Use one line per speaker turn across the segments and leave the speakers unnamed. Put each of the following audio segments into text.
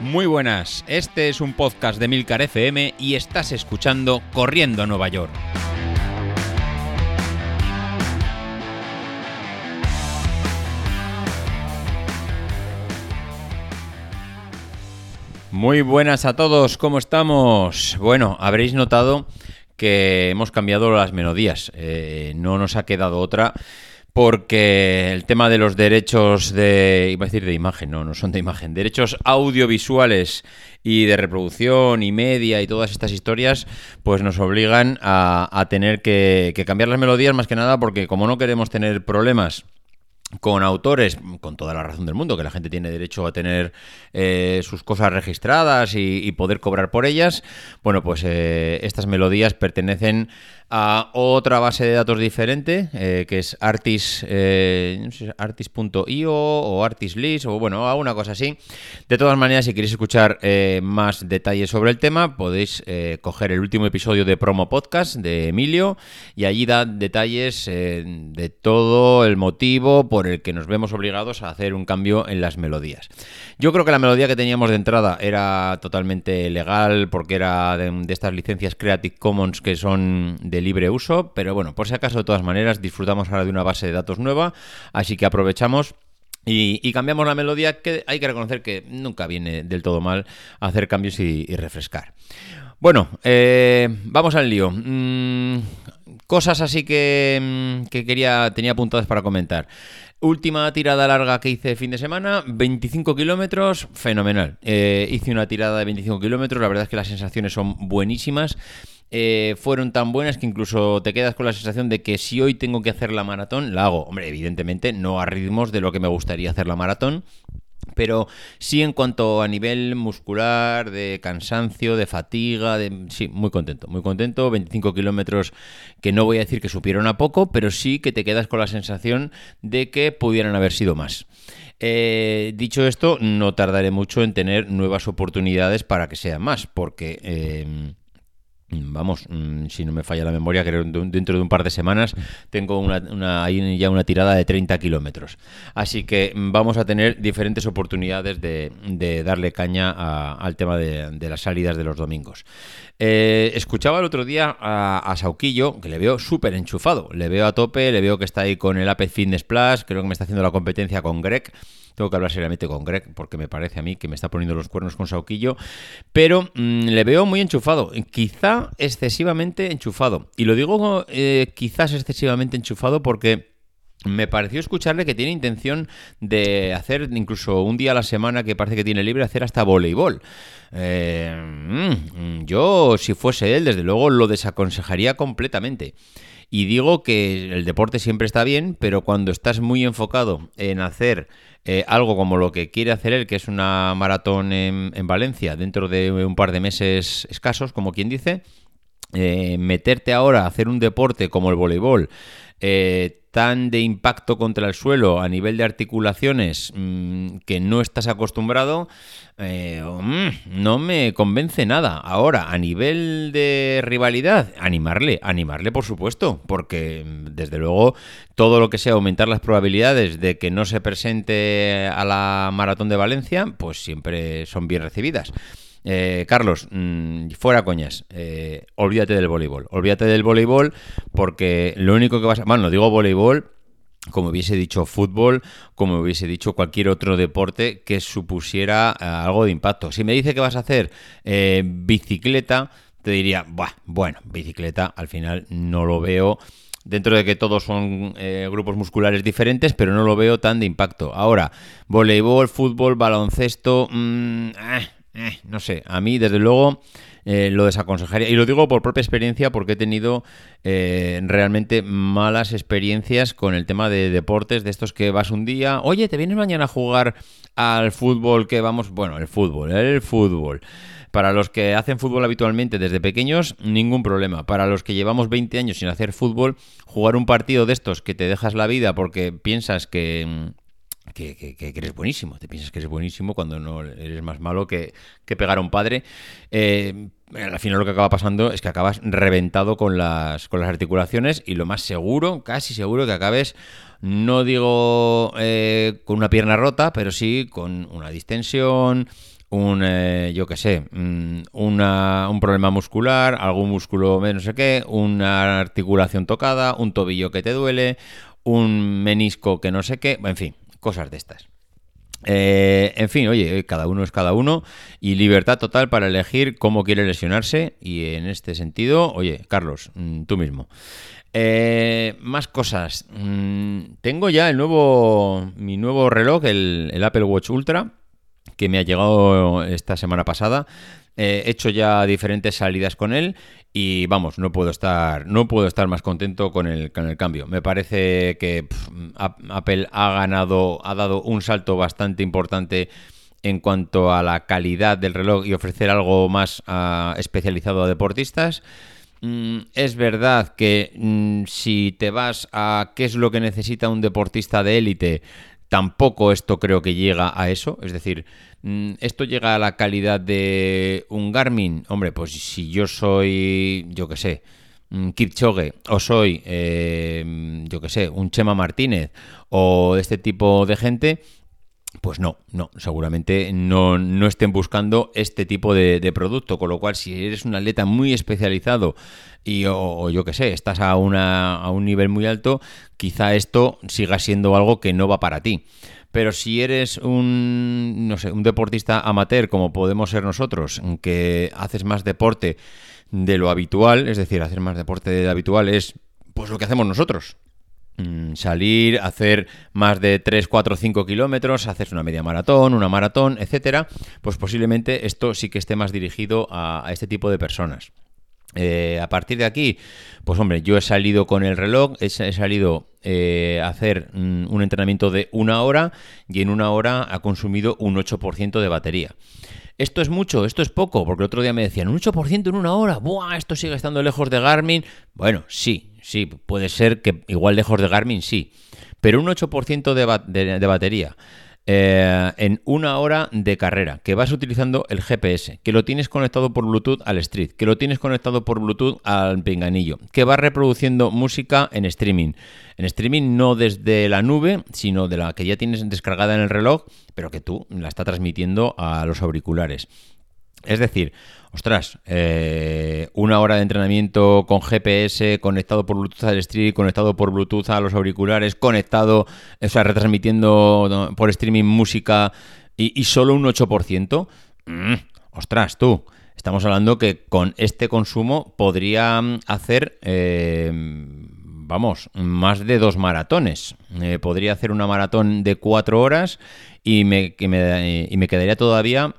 Muy buenas, este es un podcast de Milcar FM y estás escuchando Corriendo a Nueva York. Muy buenas a todos, ¿cómo estamos? Bueno, habréis notado que hemos cambiado las melodías, eh, no nos ha quedado otra porque el tema de los derechos de, iba a decir de imagen, no, no son de imagen, derechos audiovisuales y de reproducción y media y todas estas historias, pues nos obligan a, tener que, que cambiar las melodías más que nada porque como no queremos tener problemas con autores, con toda la razón del mundo, que la gente tiene derecho a tener eh, sus cosas registradas y, poder cobrar por ellas, bueno, pues eh, estas melodías pertenecen a otra base de datos diferente, eh, que es artis, eh, artis.io o artislist, o bueno, alguna cosa así. De todas maneras, si queréis escuchar eh, más detalles sobre el tema, podéis coger el último episodio de Promo Podcast de Emilio y allí da detalles de todo el motivo por el que nos vemos obligados a hacer un cambio en las melodías. Yo creo que la melodía que teníamos de entrada era totalmente legal porque era de estas licencias Creative Commons que son de libre uso, pero bueno, por si acaso de todas maneras disfrutamos ahora de una base de datos nueva, así que aprovechamos y, cambiamos la melodía, que hay que reconocer que nunca viene del todo mal hacer cambios y, refrescar. Bueno, eh, vamos al lío. Mm, cosas así que, mm, que, quería, tenía apuntadas para comentar. Última tirada larga que hice fin de semana, 25 kilómetros, fenomenal. Eh, hice una tirada de 25 kilómetros, la verdad es que las sensaciones son buenísimas. Eh, fueron tan buenas que incluso te quedas con la sensación de que si hoy tengo que hacer la maratón, la hago. Hombre, evidentemente no a ritmos de lo que me gustaría hacer la maratón, pero sí en cuanto a nivel muscular, de cansancio, de fatiga, de... sí, muy contento, muy contento, 25 kilómetros que no voy a decir que supieron a poco, pero sí que te quedas con la sensación de que pudieran haber sido más. Eh, dicho esto, no tardaré mucho en tener nuevas oportunidades para que sean más, porque... Eh, vamos, mm, si no me falla la memoria, creo que dentro de un par de semanas tengo una, ya una tirada de 30 kilómetros. Así que vamos a tener diferentes oportunidades de, darle caña al tema de, las salidas de los domingos. Eh, escuchaba el otro día a, a Sauquillo, que le veo súper enchufado, le veo a tope, le veo que está ahí con el Ape Fitness Plus, creo que me está haciendo la competencia con Greg. Tengo que hablar seriamente con Greg porque me parece a mí que me está poniendo los cuernos con Sauquillo. Pero mm, le veo muy enchufado. Quizá excesivamente enchufado. Y lo digo eh, quizás excesivamente enchufado porque... Me pareció escucharle que tiene intención de hacer incluso un día a la semana que parece que tiene libre, hacer hasta voleibol. Eh, mm, yo, si fuese él, desde luego lo desaconsejaría completamente. Y digo que el deporte siempre está bien, pero cuando estás muy enfocado en hacer eh, algo como lo que quiere hacer él, que es una maratón en, Valencia dentro de un par de meses escasos, como quien dice, eh, meterte ahora a hacer un deporte como el voleibol, eh, tan de impacto contra el suelo a nivel de articulaciones mm, que no estás acostumbrado, eh, mm, no me convence nada. Ahora, a nivel de rivalidad, animarle, animarle por supuesto, porque mm, desde luego todo lo que sea aumentar las probabilidades de que no se presente a la maratón de Valencia, pues siempre son bien recibidas. Eh, Carlos, mm, fuera coñas, eh, olvídate del voleibol. Olvídate del voleibol porque lo único que vas a... Bueno, digo voleibol como hubiese dicho fútbol, como hubiese dicho cualquier otro deporte que supusiera eh, algo de impacto. Si me dice que vas a hacer bicicleta, te diría, bueno, bicicleta al final no lo veo dentro de que todos son grupos musculares diferentes, pero no lo veo tan de impacto. Ahora, voleibol, fútbol, baloncesto, mmm, eh, no sé, a mí desde luego eh, lo desaconsejaría. Y lo digo por propia experiencia porque he tenido eh, realmente malas experiencias con el tema de deportes, de estos que vas un día, oye, ¿te vienes mañana a jugar al fútbol que vamos? Bueno, el fútbol, el fútbol. Para los que hacen fútbol habitualmente desde pequeños, ningún problema. Para los que llevamos 20 años sin hacer fútbol, jugar un partido de estos que te dejas la vida porque piensas que, que, eres buenísimo. Te piensas que eres buenísimo cuando no eres más malo que, pegar a un padre. Eh, al final lo que acaba pasando es que acabas reventado con las, con las articulaciones y lo más seguro, casi seguro que acabes, no digo eh, con una pierna rota, pero sí con una distensión un, eh, yo qué sé, mm, un problema muscular, algún músculo no sé qué, una articulación tocada, un tobillo que te duele, un menisco que no sé qué, en fin, cosas de estas. Eh, en fin, oye, cada uno es cada uno y libertad total para elegir cómo quiere lesionarse y en este sentido, oye, Carlos, mm, tú mismo. Eh, más cosas. Mm, tengo ya el nuevo, mi nuevo reloj, el, Apple Watch Ultra, que me ha llegado esta semana pasada. He hecho ya diferentes salidas con él y vamos, no puedo estar, no puedo estar más contento con el, con el cambio. Me parece que Apple ha ganado, ha dado un salto bastante importante en cuanto a la calidad del reloj y ofrecer algo más ah, especializado a deportistas. Mm, es verdad que mm, si te vas a qué es lo que necesita un deportista de élite, tampoco esto creo que llega a eso. Es decir, esto llega a la calidad de un Garmin. Hombre, pues si yo soy, yo qué sé, Kipchoge o soy, eh, yo qué sé, un Chema Martínez o este tipo de gente, pues no, no, seguramente no, no estén buscando este tipo de, producto, con lo cual si eres un atleta muy especializado y o, yo qué sé, estás a, una, a un nivel muy alto, quizá esto siga siendo algo que no va para ti. Pero si eres un, no sé, un deportista amateur como podemos ser nosotros, que haces más deporte de lo habitual, es decir, hacer más deporte de lo habitual es pues lo que hacemos nosotros, Mm, salir, hacer más de 3, 4, 5 kilómetros, hacer una media maratón, una maratón, etcétera, pues posiblemente esto sí que esté más dirigido a, este tipo de personas. Eh, a partir de aquí, pues hombre, yo he salido con el reloj, he, salido eh, a hacer mm, un entrenamiento de una hora y en una hora ha consumido un 8% de batería. ¿Esto es mucho? ¿Esto es poco? Porque el otro día me decían, un 8% en una hora, ¡buah! Esto sigue estando lejos de Garmin. Bueno, sí, sí, puede ser que igual lejos de Garmin, sí. Pero un 8% de, batería. Eh, en una hora de carrera, que vas utilizando el GPS, que lo tienes conectado por Bluetooth al Street, que lo tienes conectado por Bluetooth al pinganillo, que vas reproduciendo música en streaming. En streaming no desde la nube, sino de la que ya tienes descargada en el reloj, pero que tú la estás transmitiendo a los auriculares. Es decir, ostras, eh, una hora de entrenamiento con GPS, conectado por Bluetooth al stream, conectado por Bluetooth a los auriculares, conectado, o sea, retransmitiendo por streaming música y, solo un 8%. Mm, ostras, tú. Estamos hablando que con este consumo podría hacer, eh, vamos, más de dos maratones. Eh, podría hacer una maratón de cuatro horas y me, y me quedaría todavía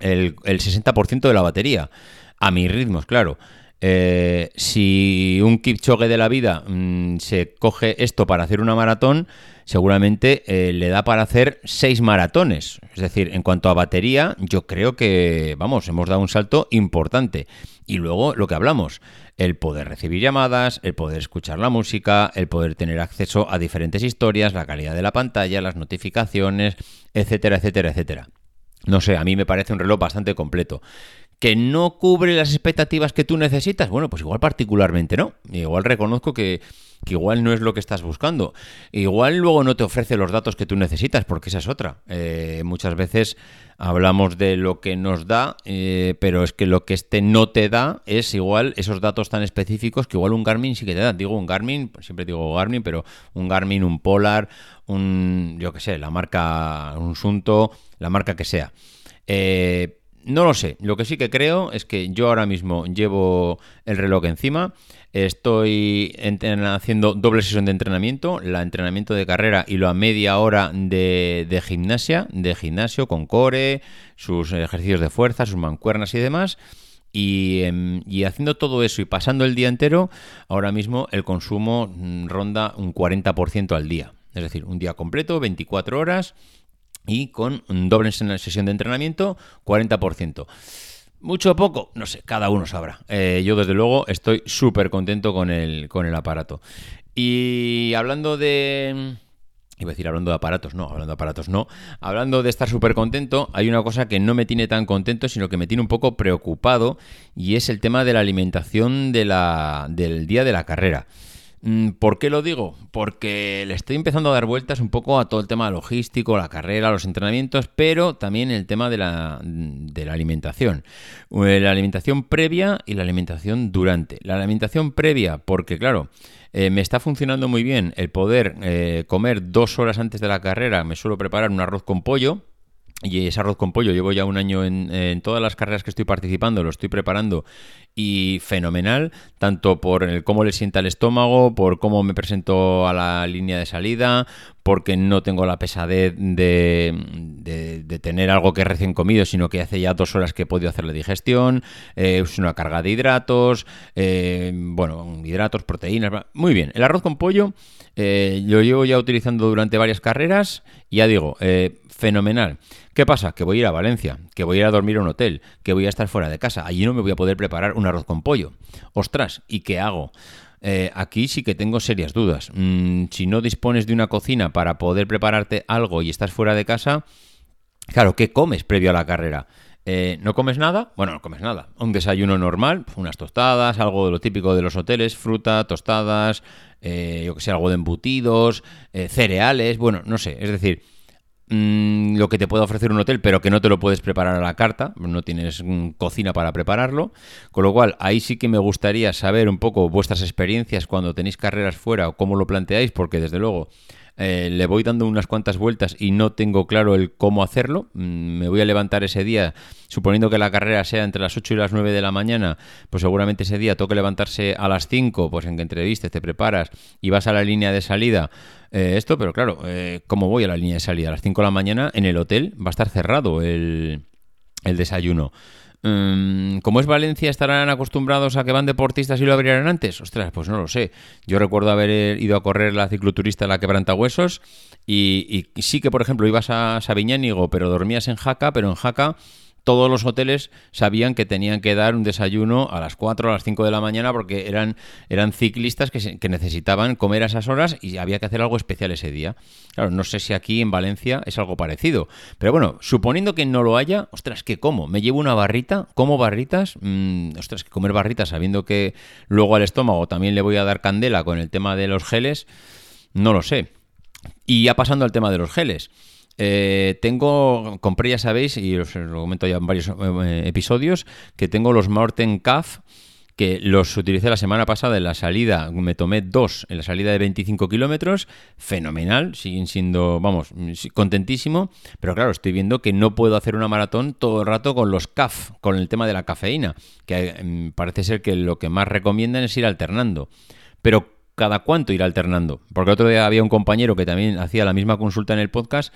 el, 60% de la batería. A mis ritmos, claro. Eh, si un Kipchoge de la vida mm, se coge esto para hacer una maratón, seguramente eh, le da para hacer seis maratones. Es decir, en cuanto a batería, yo creo que, vamos, hemos dado un salto importante. Y luego lo que hablamos, el poder recibir llamadas, el poder escuchar la música, el poder tener acceso a diferentes historias, la calidad de la pantalla, las notificaciones, etcétera, etcétera, etcétera. No sé, a mí me parece un reloj bastante completo. ¿Que no cubre las expectativas que tú necesitas? Bueno, pues igual particularmente no. Igual reconozco que, igual no es lo que estás buscando. Igual luego no te ofrece los datos que tú necesitas, porque esa es otra. Eh, muchas veces hablamos de lo que nos da, eh, pero es que lo que este no te da es igual esos datos tan específicos que igual un Garmin sí que te da. Digo un Garmin, siempre digo Garmin, pero un Garmin, un Polar, un, yo qué sé, la marca, un Sunto, la marca que sea. Eh, no lo sé, lo que sí que creo es que yo ahora mismo llevo el reloj encima, estoy haciendo doble sesión de entrenamiento, la entrenamiento de carrera y lo a media hora de, de gimnasia, de gimnasio con core, sus ejercicios de fuerza, sus mancuernas y demás. Y, em, y, haciendo todo eso y pasando el día entero, ahora mismo el consumo mm, ronda un 40% al día. Es decir, un día completo, 24 horas y con un doble sesión de entrenamiento, 40%. Mucho o poco, no sé, cada uno sabrá. Eh, yo desde luego estoy súper contento con el, con el aparato. Y hablando de... Iba a decir hablando de aparatos, no, hablando de aparatos no. Hablando de estar súper contento, hay una cosa que no me tiene tan contento, sino que me tiene un poco preocupado, y es el tema de la alimentación de la, del día de la carrera. Mm, ¿Por qué lo digo? Porque le estoy empezando a dar vueltas un poco a todo el tema logístico, la carrera, los entrenamientos, pero también el tema de la, la alimentación. Eh, la alimentación previa y la alimentación durante. La alimentación previa, porque claro, eh, me está funcionando muy bien el poder eh, comer dos horas antes de la carrera. Me suelo preparar un arroz con pollo y ese arroz con pollo llevo ya un año en, todas las carreras que estoy participando, lo estoy preparando y fenomenal, tanto por el cómo le sienta el estómago, por cómo me presento a la línea de salida, porque no tengo la pesadez de, de, tener algo que recién comido, sino que hace ya dos horas que he podido hacer la digestión, eh, es una carga de hidratos, eh, bueno, hidratos, proteínas, muy bien. El arroz con pollo eh, lo llevo ya utilizando durante varias carreras, ya digo, fenomenal. ¿Qué pasa? Que voy a ir a Valencia, que voy a ir a dormir a un hotel, que voy a estar fuera de casa. Allí no me voy a poder preparar un arroz con pollo. Ostras, ¿y qué hago? Eh, aquí sí que tengo serias dudas. Mm, si no dispones de una cocina para poder prepararte algo y estás fuera de casa, claro, ¿qué comes previo a la carrera? Eh, ¿No comes nada? Bueno, no comes nada. Un desayuno normal, unas tostadas, algo de lo típico de los hoteles, fruta, tostadas, eh, yo que sé, algo de embutidos, cereales, bueno, no sé. Es decir, Mm, lo que te puede ofrecer un hotel, pero que no te lo puedes preparar a la carta, no tienes mm, cocina para prepararlo. Con lo cual, ahí sí que me gustaría saber un poco vuestras experiencias cuando tenéis carreras fuera o cómo lo planteáis, porque desde luego eh, le voy dando unas cuantas vueltas y no tengo claro el cómo hacerlo. Mm, me voy a levantar ese día, suponiendo que la carrera sea entre las 8 y las 9 de la mañana, pues seguramente ese día toque levantarse a las 5, pues en que entrevistes, te preparas y vas a la línea de salida. Eh, esto, pero claro, eh, ¿cómo voy a la línea de salida? A las 5 de la mañana en el hotel va a estar cerrado el, el desayuno. Mm, como es Valencia, ¿estarán acostumbrados a que van deportistas y lo abrieran antes? Ostras, pues no lo sé. Yo recuerdo haber ido a correr la cicloturista La Quebrantahuesos y, y sí que, por ejemplo, ibas a Sabiñánigo, pero dormías en Jaca, pero en Jaca todos los hoteles sabían que tenían que dar un desayuno a las 4 o a las 5 de la mañana porque eran, eran ciclistas que, que, necesitaban comer a esas horas y había que hacer algo especial ese día. Claro, no sé si aquí en Valencia es algo parecido. Pero bueno, suponiendo que no lo haya, ostras, ¿qué como? ¿Me llevo una barrita? ¿Como barritas? Mm, ostras, que comer barritas sabiendo que luego al estómago también le voy a dar candela con el tema de los geles, no lo sé. Y ya pasando al tema de los geles. Eh, tengo, compré ya sabéis, y os lo comento ya en varios eh, episodios, que tengo los Morten Calf, que los utilicé la semana pasada en la salida, me tomé dos en la salida de 25 kilómetros, fenomenal, siguen siendo, vamos, contentísimo, pero claro, estoy viendo que no puedo hacer una maratón todo el rato con los CAF, con el tema de la cafeína, que mm, parece ser que lo que más recomiendan es ir alternando. Pero cada cuánto ir alternando. Porque otro día había un compañero que también hacía la misma consulta en el podcast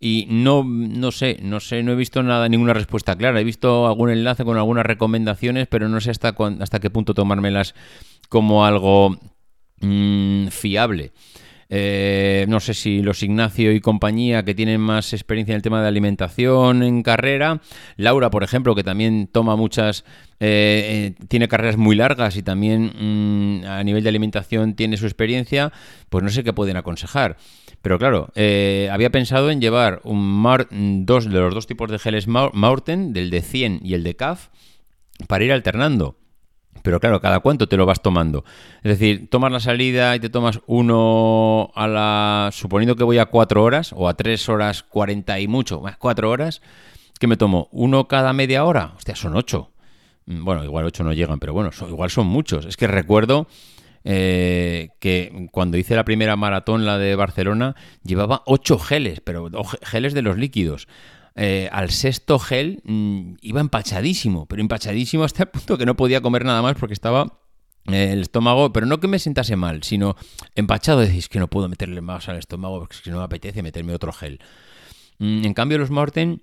y no, no sé, no sé, no he visto nada, ninguna respuesta clara. He visto algún enlace con algunas recomendaciones, pero no sé hasta, hasta qué punto tomármelas como algo mm, fiable. Eh, no sé si los Ignacio y compañía que tienen más experiencia en el tema de alimentación en carrera. Laura, por ejemplo, que también toma muchas, eh, eh, tiene carreras muy largas y también mm, a nivel de alimentación tiene su experiencia, pues no sé qué pueden aconsejar. Pero claro, había pensado en llevar un dos de los dos tipos de geles Maurten, del de 100 y el de CAF, para ir alternando. Pero claro, cada cuánto te lo vas tomando. Es decir, tomas la salida y te tomas uno a la... Suponiendo que voy a cuatro horas o a tres horas cuarenta y mucho, más cuatro horas, ¿qué me tomo? ¿Uno cada media hora? Hostia, son ocho. Mm, bueno, igual ocho no llegan, pero bueno, igual son muchos. Es que recuerdo eh, que cuando hice la primera maratón, la de Barcelona, llevaba ocho geles, pero geles de los líquidos. Eh, al sexto gel mm, iba empachadísimo, pero empachadísimo hasta el punto que no podía comer nada más porque estaba eh, el estómago, pero no que me sentase mal, sino empachado. Decís que no puedo meterle más al estómago porque si no me apetece meterme otro gel. Mm, en cambio, los Morten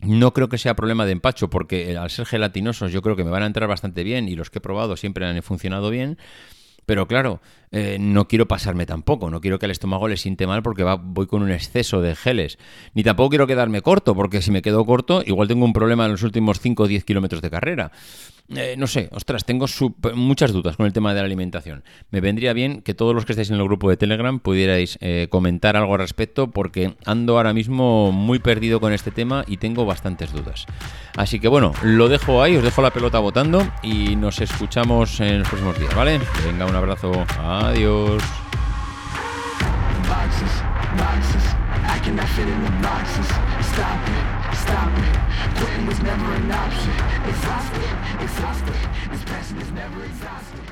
no creo que sea problema de empacho, porque al ser gelatinosos yo creo que me van a entrar bastante bien y los que he probado siempre han funcionado bien. Pero claro, eh, no quiero pasarme tampoco, no quiero que el estómago le siente mal porque va, voy con un exceso de geles. Ni tampoco quiero quedarme corto, porque si me quedo corto, igual tengo un problema en los últimos 5 o 10 kilómetros de carrera. Eh, no sé, ostras, tengo muchas dudas con el tema de la alimentación. Me vendría bien que todos los que estáis en el grupo de Telegram pudierais eh, comentar algo al respecto, porque ando ahora mismo muy perdido con este tema y tengo bastantes dudas. Así que bueno, lo dejo ahí, os dejo la pelota votando y nos escuchamos en los próximos días, ¿vale? venga, una
abrazo. Adiós. Quitting was never an option. Exhausted, exhausted. This passion is never exhausted.